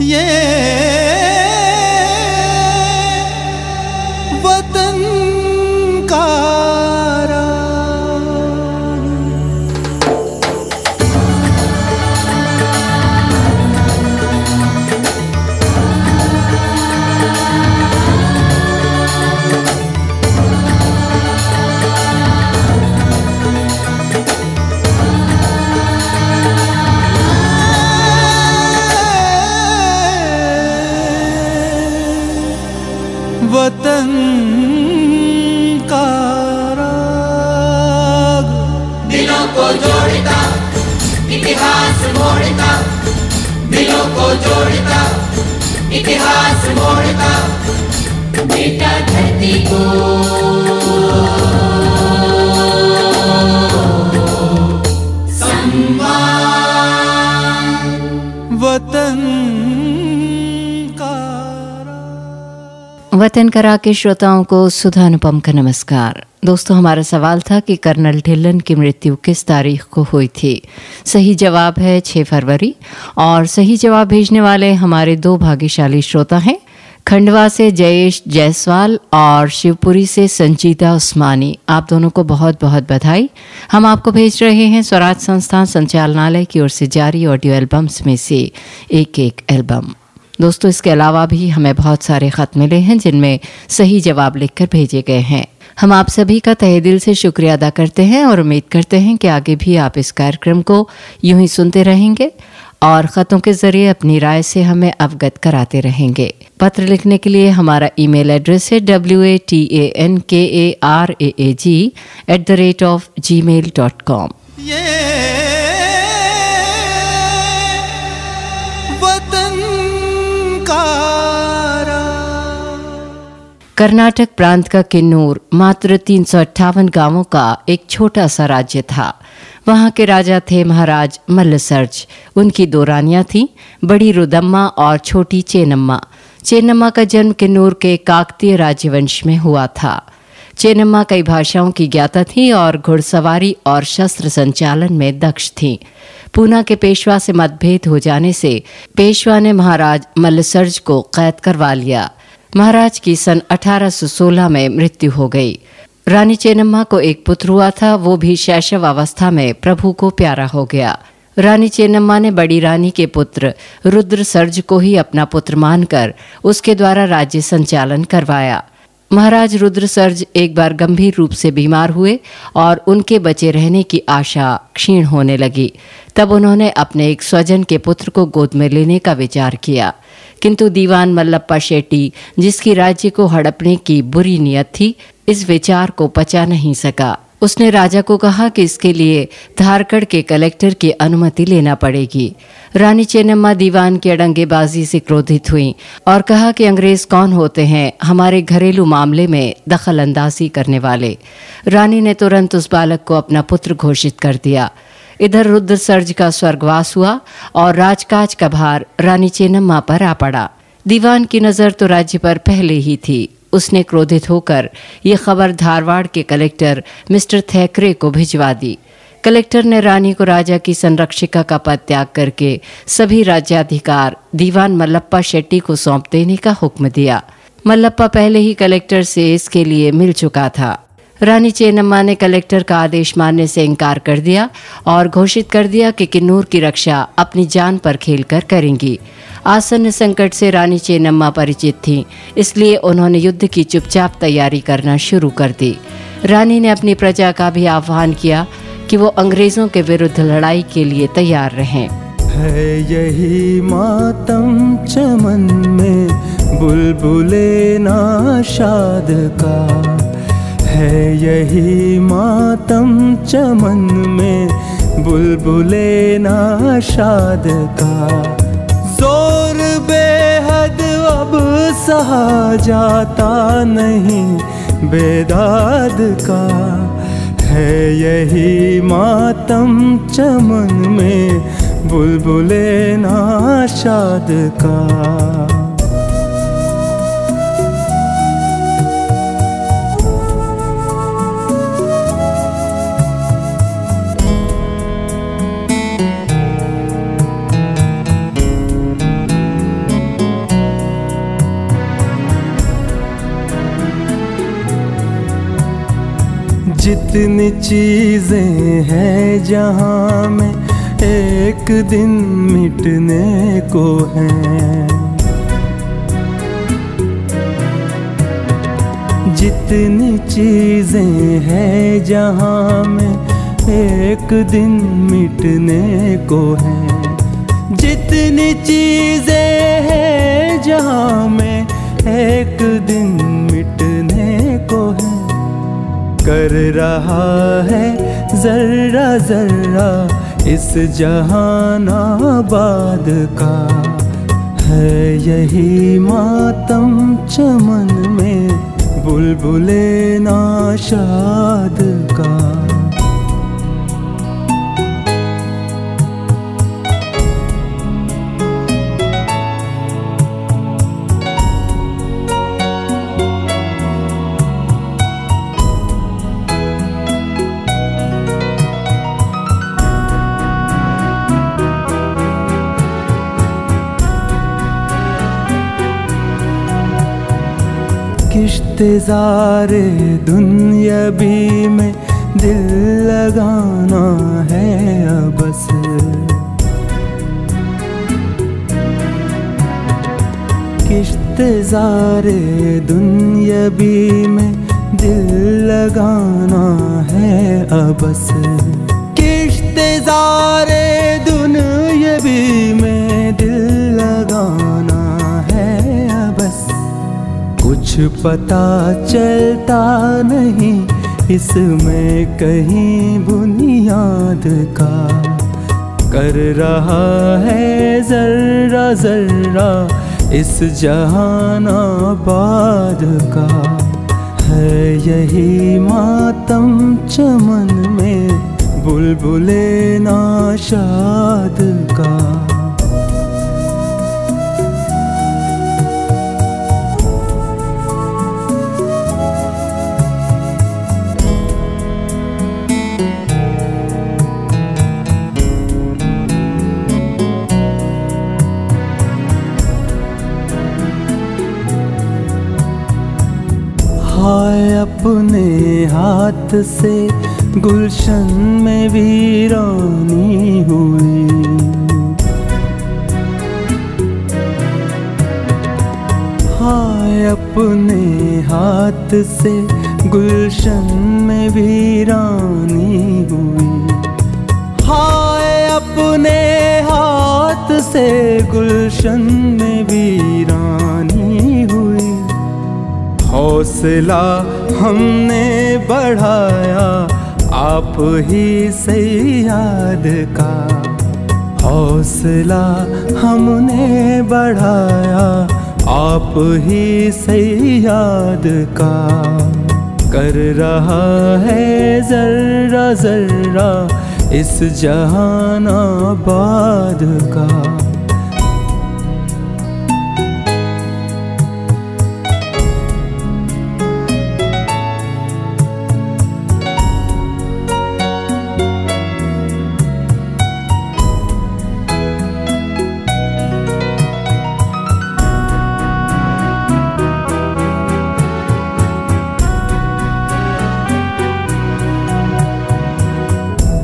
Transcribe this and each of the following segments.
वतन वतन करा के श्रोताओं को सुधा अनुपम का नमस्कार। दोस्तों, हमारा सवाल था कि कर्नल ढिल्लन की मृत्यु किस तारीख को हुई थी? सही जवाब है 6 फरवरी और सही जवाब भेजने वाले हमारे दो भाग्यशाली श्रोता हैं, खंडवा से जयेश जायसवाल और शिवपुरी से संजीता उस्मानी। आप दोनों को बहुत बहुत बधाई। हम आपको भेज रहे हैं स्वराज संस्थान संचालनालय की ओर से जारी ऑडियो एल्बम्स में से एक एक एल्बम। दोस्तों, इसके अलावा भी हमें बहुत सारे खत मिले हैं, जिनमें सही जवाब लिखकर भेजे गए हैं। हम आप सभी का तहे दिल से शुक्रिया अदा करते हैं और उम्मीद करते हैं कि आगे भी आप इस कार्यक्रम को यूँ ही सुनते रहेंगे और ख़तों के ज़रिए अपनी राय से हमें अवगत कराते रहेंगे। पत्र लिखने के लिए हमारा ईमेल एड्रेस है W A T A N K A R A A G at the rate of G mail dot com Karnataka प्रांत का किन्नूर मात्र तीन सौ अट्ठावन गाँवों का एक छोटा सा राज्य था। वहाँ के राजा थे महाराज मल्लसर्ज। उनकी दो रानियाँ थीं, बड़ी रुदम्मा और छोटी चेनम्मा चेनम्मा का जन्म किन्नूर के काकतीय राज्यवंश में हुआ था। चेनम्मा कई भाषाओं की ज्ञाता थी और घुड़सवारी और शस्त्र संचालन में दक्ष थी। पूना के पेशवा से मतभेद हो जाने से पेशवा ने महाराज मल्लसर्ज को कैद करवा लिया। महाराज की सन 1816 में मृत्यु हो गई। रानी चेनम्मा को एक पुत्र हुआ था, वो भी शैशव अवस्था में प्रभु को प्यारा हो गया। रानी चेनम्मा ने बड़ी रानी के पुत्र रुद्र सर्ज को ही अपना पुत्र मानकर उसके द्वारा राज्य संचालन करवाया। महाराज रुद्र सर्ज एक बार गंभीर रूप से बीमार हुए और उनके बचे रहने की आशा क्षीण होने लगी। तब उन्होंने अपने एक स्वजन के पुत्र को गोद में लेने का विचार किया। किंतु दीवान मल्लप्पा शेट्टी, जिसकी राज्य को हड़पने की बुरी नियत थी, इस विचार को पचा नहीं सका। उसने राजा को कहा कि इसके लिए धारकड़ के कलेक्टर की अनुमति लेना पड़ेगी। रानी चेन्नम्मा दीवान की अड़ंगेबाजी से क्रोधित हुई और कहा कि अंग्रेज़ कौन होते हैं, हमारे घरेलू मामले में दखल अंदाजी करने वाले। रानी ने तुरंत उस बालक को अपना पुत्र घोषित कर दिया। इधर रुद्र सर्ज का स्वर्गवास हुआ और राजकाज का भार रानी चेनम्मा पर आ पड़ा। दीवान की नज़र तो राज्य पर पहले ही थी। उसने क्रोधित होकर ये खबर धारवाड़ के कलेक्टर मिस्टर थैकरे को भिजवा दी। कलेक्टर ने रानी को राजा की संरक्षिका का पद त्याग करके सभी राज्याधिकार दीवान मल्लप्पा शेट्टी को सौंप देने का हुक्म दिया। मल्लप्पा पहले ही कलेक्टर से इसके लिए मिल चुका था। रानी चेन्नम्मा ने कलेक्टर का आदेश मानने से इनकार कर दिया और घोषित कर दिया कि किन्नूर की रक्षा अपनी जान पर खेलकर करेंगी। आसन्न संकट से रानी चेन्नम्मा परिचित थी, इसलिए उन्होंने युद्ध की चुपचाप तैयारी करना शुरू कर दी। रानी ने अपनी प्रजा का भी आह्वान किया कि वो अंग्रेज़ों के विरुद्ध लड़ाई के लिए तैयार रहें। है यही मातम चमन में बुलबुले नाशाद का। है यही मातम चमन में बुलबुले नाशाद का। ज़ोर बेहद अब सहा जाता नहीं बेदाद का। है यही मातम चमन में बुलबुले नाशाद का। जितनी चीज़ें हैं जहाँ में एक दिन मिटने को हैं। जितनी चीज़ें हैं जहाँ में एक दिन मिटने को है। जितनी चीज़ें हैं जहाँ में एक दिन मिटने को है। कर रहा है, जर्रा जर्रा, इस जहान आबाद का। है यही मातम चमन में, बुलबुले नाशाद का। किश्तजारे दुनियाबी में दिल लगाना है बस किश्तजारे दुनियाबी में दिल लगाना है बस किश्तजारे दुनियाबी में दिल कुछ पता चलता नहीं इसमें कहीं बुनियाद का। कर रहा है जर्रा जर्रा इस जहान आबाद का। है यही मातम चमन में बुलबुले नाशाद का। से गुलशन में वीरानी हुई। हाय अपने हाथ से गुलशन में वीरानी हुई। हाय अपने हाथ से गुलशन में वीरानी हौसला हमने बढ़ाया, आप ही से याद का। हौसला हमने बढ़ाया, आप ही से याद का। कर रहा है जर्रा जर्रा, इस जहान आबाद का।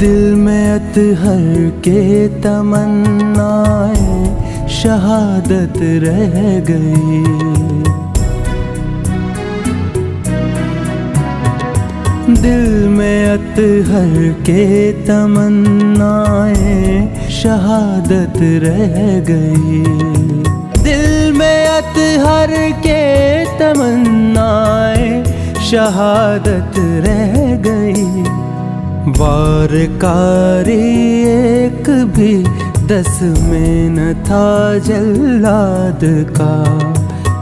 दिल में अतहर के तमन्नाएँ शहादत रह गई। दिल में अतहर के तमन्नाएँ शहादत रह गई। दिल में अतहर के तमन्नाएँ शहादत रह गई। वारकारी एक भी दस में न था जल्लाद का।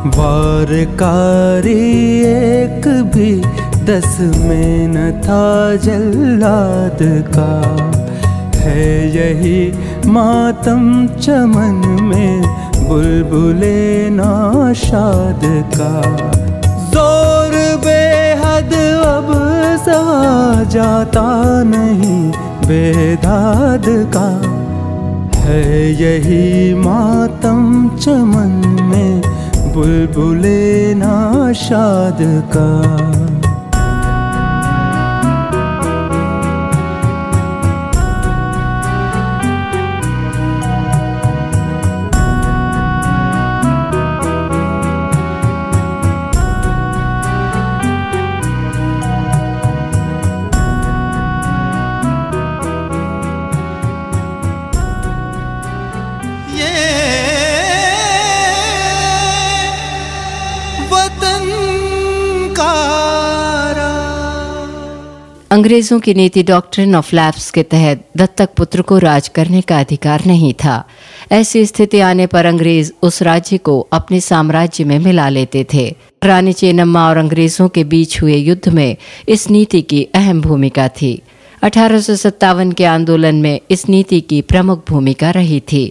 वारकारी एक भी दस में न था जल्लाद का। है यही मातम चमन में बुलबुले नाशाद का। सहा जाता नहीं बेदाद का है यही मातम चमन में बुलबुले नाशाद का। अंग्रेज़ों की नीति डॉक्ट्रिन ऑफ़ लैब्स के तहत दत्तक पुत्र को राज करने का अधिकार नहीं था। ऐसी स्थिति आने पर अंग्रेज़ उस राज्य को अपने साम्राज्य में मिला लेते थे। रानी चेन्नम्मा और अंग्रेज़ों के बीच हुए युद्ध में इस नीति की अहम भूमिका थी। अठारह के आंदोलन में इस नीति की प्रमुख भूमिका रही थी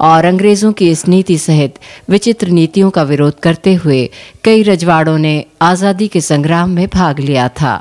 और अंग्रेज़ों की इस नीति सहित विचित्र नीतियों का विरोध करते हुए कई रजवाड़ों ने आज़ादी के संग्राम में भाग लिया था।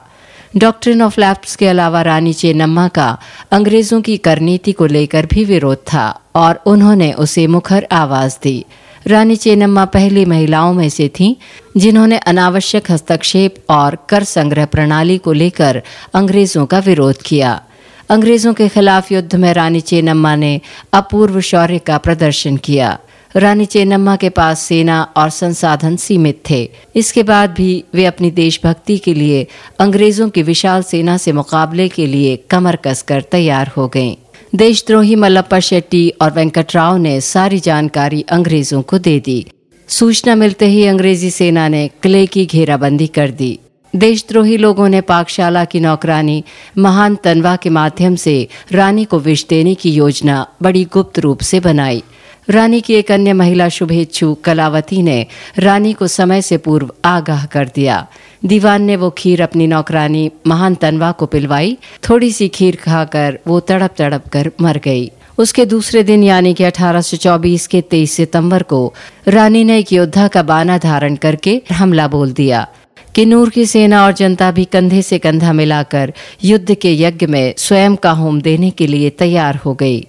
डॉक्ट्रिन ऑफ़ लैप्स के अलावा रानी चेन्नम्मा का अंग्रेज़ों की कर नीति को लेकर भी विरोध था और उन्होंने उसे मुखर आवाज़ दी। रानी चेन्नम्मा पहली महिलाओं में से थीं, जिन्होंने अनावश्यक हस्तक्षेप और कर संग्रह प्रणाली को लेकर अंग्रेज़ों का विरोध किया। अंग्रेज़ों के खिलाफ युद्ध में रानी चेन्नम्मा ने अपूर्व शौर्य का प्रदर्शन किया। रानी चेन्नम्मा के पास सेना और संसाधन सीमित थे। इसके बाद भी वे अपनी देशभक्ति के लिए अंग्रेज़ों की विशाल सेना से मुकाबले के लिए कमर कसकर तैयार हो गईं। देशद्रोही मल्लप्पा शेट्टी और वेंकटराव ने सारी जानकारी अंग्रेज़ों को दे दी। सूचना मिलते ही अंग्रेज़ी सेना ने किले की घेराबंदी कर दी। देशद्रोही लोगों ने पाकशाला की नौकरानी महान तनवा के माध्यम से रानी को विष देने की योजना बड़ी गुप्त रूप से बनाई। रानी की एक अन्य महिला शुभेच्छु कलावती ने रानी को समय से पूर्व आगाह कर दिया। दीवान ने वो खीर अपनी नौकरानी महान तनवा को पिलवाई। थोड़ी सी खीर खाकर वो तड़प तड़प कर मर गई। उसके दूसरे दिन यानी कि 1824 के 23 सितंबर को रानी ने एक योद्धा का बाना धारण करके हमला बोल दिया। किन्नूर की सेना और जनता भी कंधे से कंधा मिलाकर युद्ध के यज्ञ में स्वयं का होम देने के लिए तैयार हो गई।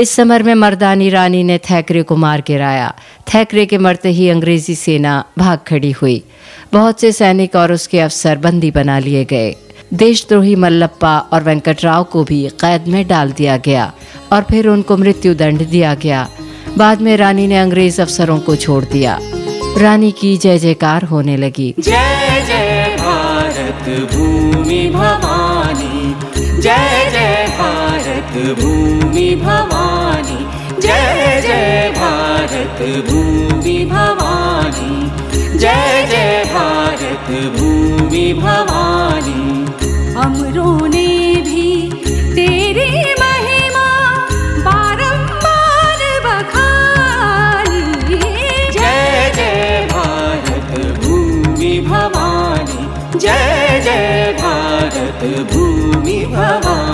इस समर में मर्दानी रानी ने थैकरे को मार गिराया थैकरे के मरते ही अंग्रेज़ी सेना भाग खड़ी हुई। बहुत से सैनिक और उसके अफसर बंदी बना लिए गए। देशद्रोही मल्लप्पा और वेंकटराव को भी कैद में डाल दिया गया और फिर उनको मृत्यु दंड दिया गया। बाद में रानी ने अंग्रेज़ अफसरों को छोड़ दिया। रानी की जय जयकार होने लगी। जय जय भारत, भूमि भवानी। जय भूमि भवानी। जय जय भारत भूमि भवानी। जय जय भारत भूमि भवानी। अमरों ने भी तेरी महिमा बारंबार बखानी। जय जय भारत भूमि भवानी। जय जय भारत भूमि भवानी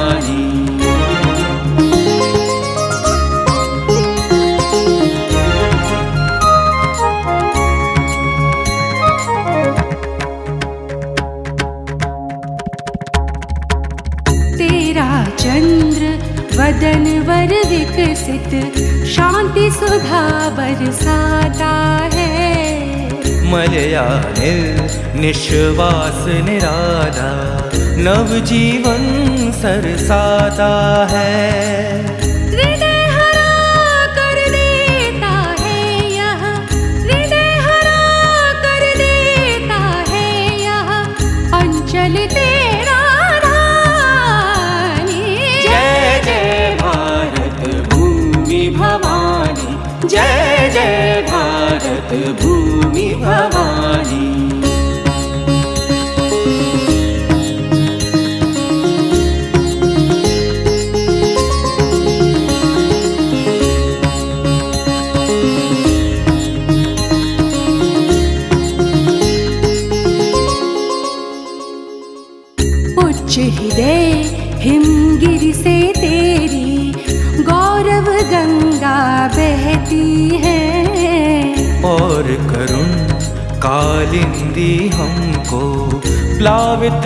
विकसित शांति सुधा बरसाता है। मलयानिल निश्वास निराधा नव जीवन सरसाता है।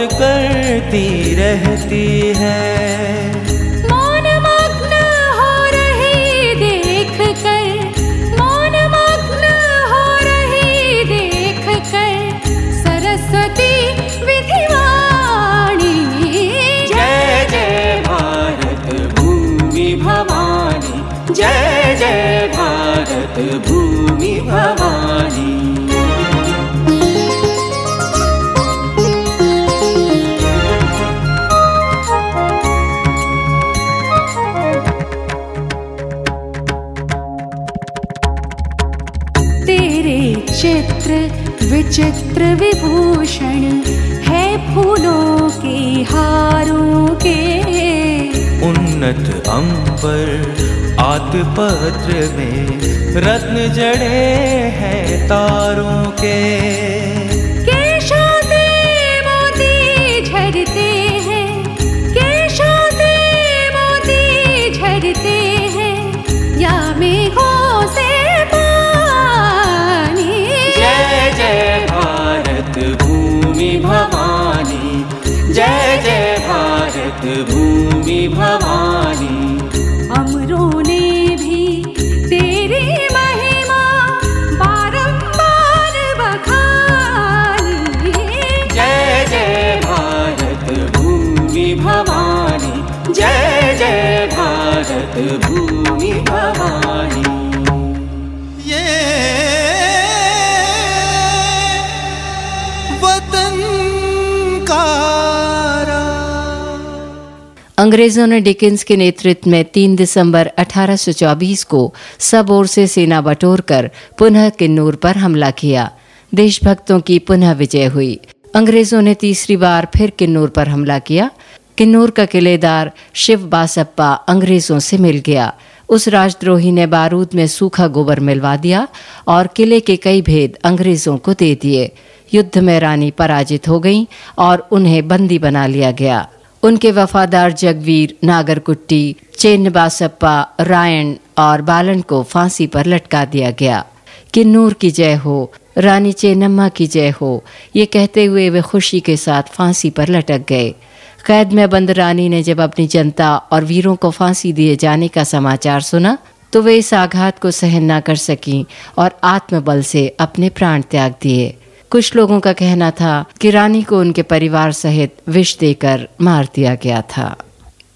करती रहती है। अंबर आतपत्र में रत्न जड़े हैं तारों के। केशों से मोती हैं केशों से मोती झरते हैं या से पानी। जय जय भारत भूमि भवानी जय जय भारत भूमि भवानी। अंग्रेज़ों ने डिकेंस के नेतृत्व में 3 दिसंबर 1824 को सब ओर से सेना बटोर कर पुनः किन्नूर पर हमला किया। देशभक्तों की पुनः विजय हुई। अंग्रेज़ों ने तीसरी बार फिर किन्नूर पर हमला किया। किन्नूर का किलेदार शिव बासप्पा अंग्रेज़ों से मिल गया। उस राजद्रोही ने बारूद में सूखा गोबर मिलवा दिया और किले के कई भेद अंग्रेज़ों को दे दिए। युद्ध में रानी पराजित हो गईं और उन्हें बंदी बना लिया गया। उनके वफादार जगवीर नागरकुट्टी चेन्न बासप्पा रायण और बालन को फांसी पर लटका दिया गया। किन्नूर की जय हो, रानी चेन्नम्मा की जय हो, ये कहते हुए वे खुशी के साथ फांसी पर लटक गए। कैद में बंद रानी ने जब अपनी जनता और वीरों को फांसी दिए जाने का समाचार सुना तो वे इस आघात को सहन न कर सकीं और आत्मबल से अपने प्राण त्याग दिए। कुछ लोगों का कहना था कि रानी को उनके परिवार सहित विष देकर मार दिया गया था।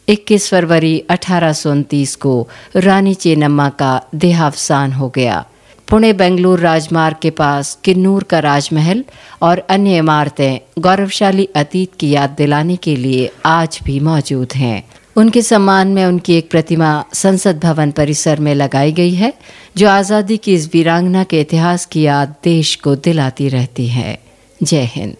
21 फरवरी अठारह सौ उनतीस को रानी चेनम्मा का देहावसान हो गया। पुणे बेंगलुरु राजमार्ग के पास किन्नूर का राजमहल और अन्य इमारतें गौरवशाली अतीत की याद दिलाने के लिए आज भी मौजूद हैं। उनके सम्मान में उनकी एक प्रतिमा संसद भवन परिसर में लगाई गई है, जो आज़ादी की इस वीरांगना के इतिहास की याद देश को दिलाती रहती है। जय हिंद।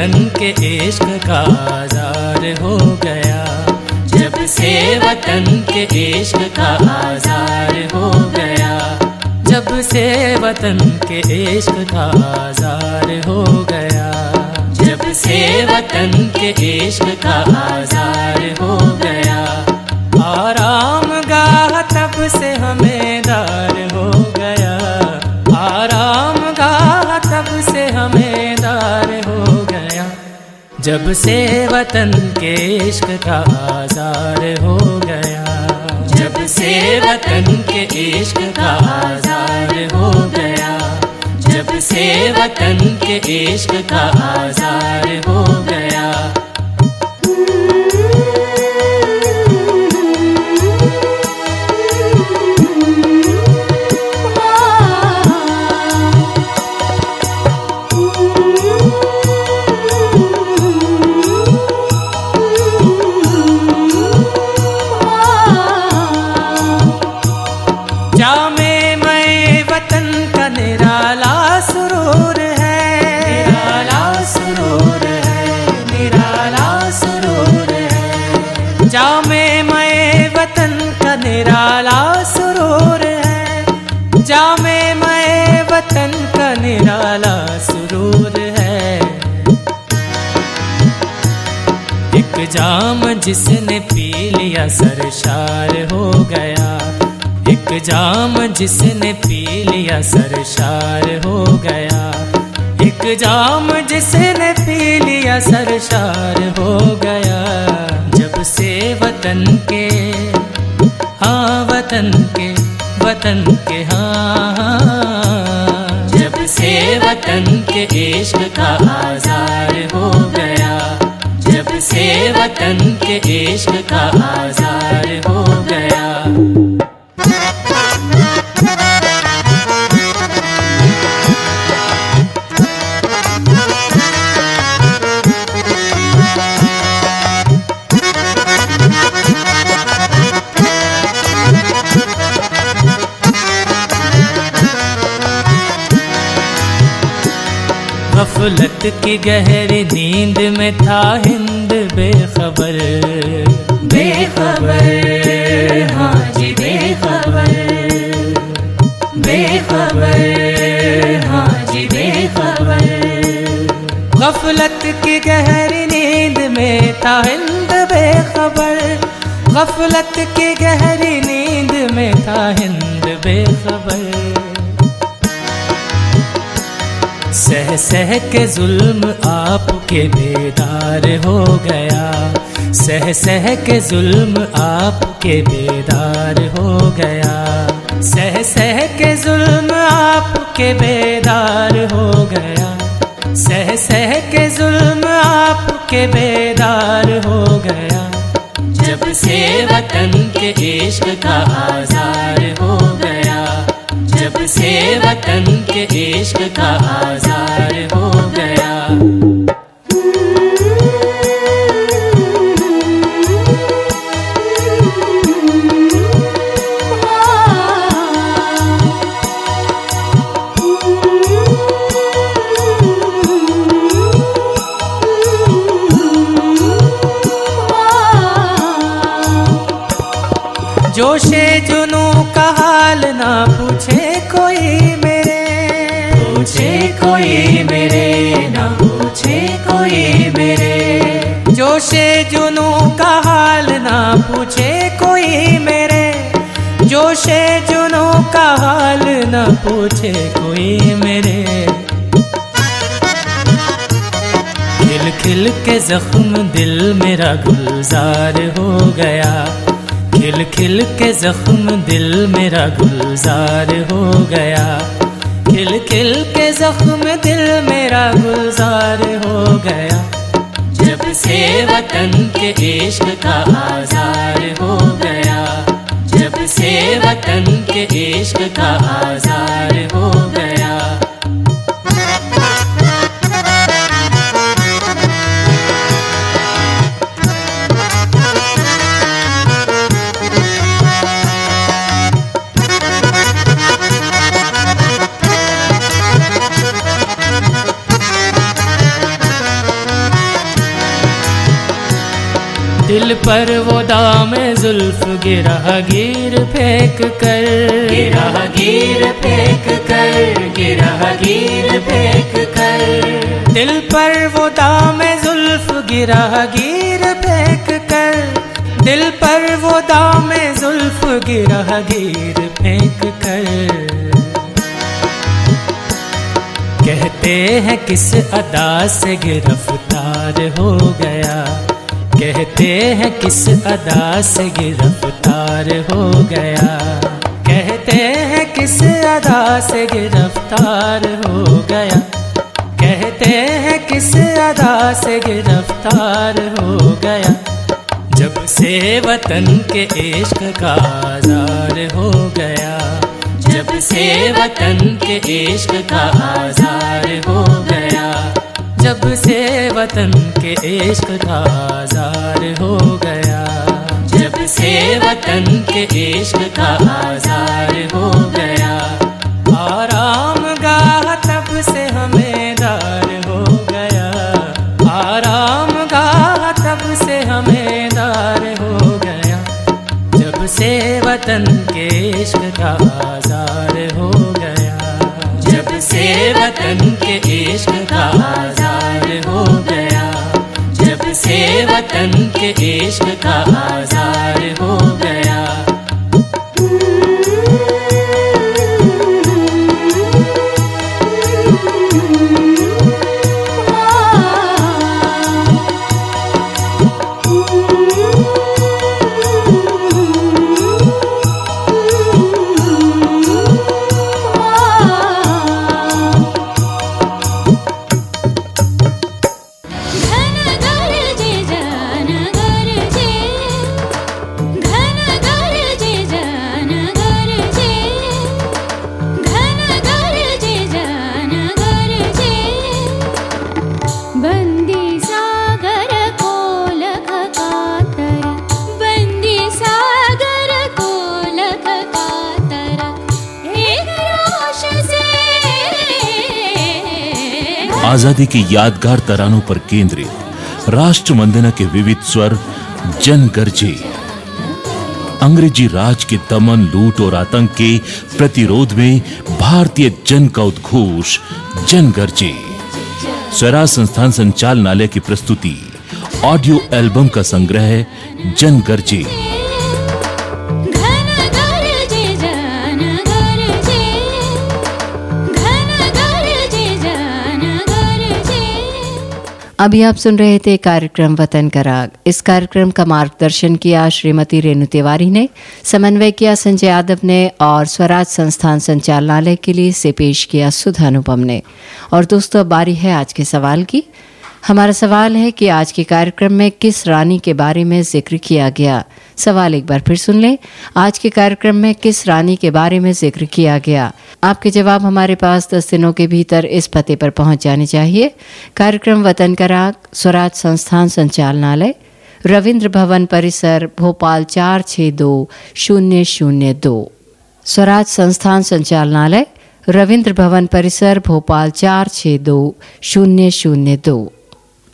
वतन के इश्क का आजार हो गया। जब से वतन के इश्क का आजार हो गया। जब से वतन के इश्क का आजार हो गया। जब से वतन के इश्क का आजार जब से वतन के इश्क का आजार हो गया। जब से वतन के इश्क का आजार हो गया। जब से वतन के इश्क का आजार हो गया। जाम जिसने पी लिया सरशार हो गया। एक जाम जिसने पी लिया सरशार हो गया। एक जाम जिसने पी लिया सरशार हो गया। जब से वतन के हाँ वतन के वतन के हाँ हाँ। जब से वतन के इश्क का आजार वतन के इश्क का आजार हो गया। गफलत की गहरी नींद में था हिंद बेखबर। बेखबर हाँ जी बेखबर। बेखबर हाँ जी बेखबर। गफलत की गहरी नींद में था हिंद बेखबर। गफलत की गहरी नींद में था हिंद बेखबर। सह सह के जुल्म आपके बेदार हो गया। सह सह के जुल्म आपके बेदार हो गया। सह सह के जुल्म आपके बेदार हो गया। सह सह के जुल्म आपके बेदार हो गया। जब से वतन के इश्क का आजार हो गया। जब से वतन के इश्क का आजार हो गया। जोशे जुनू का हाल ना पूछे कोई मेरे। जोशे जुनू का हाल ना पूछे कोई मेरे। खिल खिल के जख्म दिल मेरा गुलजार हो गया। खिल खिल के जख्म दिल मेरा गुलजार हो गया। खिल खिल के जख्म दिल मेरा गुलजार हो गया। से वतन के इश्क का आजार हो गया। जब से वतन के इश्क का आजार हो गया दिल पर वो दाम जुल्फ गिरा गिर फेंक कर। गिरा गिर फेंक कर गिरा गिर फेंक कर। दिल पर वो दाम जुल्फ गिरा गिर फेंक कर। दिल पर वो दाम जुल्फ गिरा गिर फेंक कर। कहते हैं किस अदा से गिरफ़्तार हो गया? कहते हैं किस अदा से गिरफ़्तार हो गया? कहते हैं किस अदा से गिरफ़्तार हो गया? कहते हैं किस अदा से गिरफ़्तार हो गया? जब से वतन के इश्क का आजार हो गया, जब से वतन के इश्क का आजार हो गया जब से वतन के इश्क का आजार हो गया। जब से वतन के इश्क का आजार हो गया। आराम गाह तब से हमें दार हो गया। आराम गाह तब से हमें दार हो गया। जब से वतन के इश्क का आजार हो गया। जब से वतन के इश्क का आजार वतन के इश्क का आजार आज़ादी की यादगार तरानों पर केंद्रित राष्ट्र वंदना के विविध स्वर जन गरजे अंग्रेज़ी राज के दमन, लूट और आतंक के प्रतिरोध में भारतीय जन का उद्घोष जन गरजे स्वराज संस्थान संचालनालय की प्रस्तुति, ऑडियो एल्बम का संग्रह जन गरजे अभी आप सुन रहे थे कार्यक्रम वतन का राग। इस कार्यक्रम का मार्गदर्शन किया श्रीमती रेणु तिवारी ने, समन्वय किया संजय यादव ने और स्वराज संस्थान संचालनालय के लिए से पेश किया सुधा अनुपम ने। और दोस्तों बारी है आज के सवाल की। हमारा सवाल है कि आज के कार्यक्रम में किस रानी के बारे में ज़िक्र किया गया? सवाल एक बार फिर सुन लें। आज के कार्यक्रम में किस रानी के बारे में ज़िक्र किया गया? आपके जवाब हमारे पास दस दिनों के भीतर इस पते पर पहुँच जाने चाहिए। कार्यक्रम वतन का राग स्वराज संस्थान संचालनालय, रविंद्र भवन परिसर, भोपाल चार छः दो, शून्य शून्य दो। स्वराज संस्थान संचालनालय, रविंद्र भवन परिसर, भोपाल चार छः दो, शून्य शून्य दो।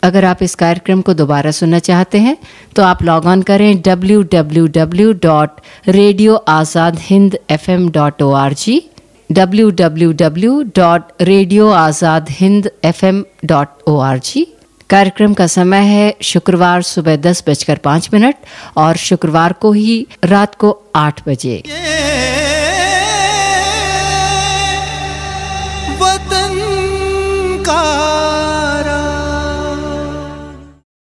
अगर आप इस कार्यक्रम को दोबारा सुनना चाहते हैं तो आप लॉग ऑन करें www.radioazadhindfm.org www.radioazadhindfm.org कार्यक्रम का समय है शुक्रवार सुबह दस बजकर पाँच मिनट और शुक्रवार को ही रात को आठ बजे। ये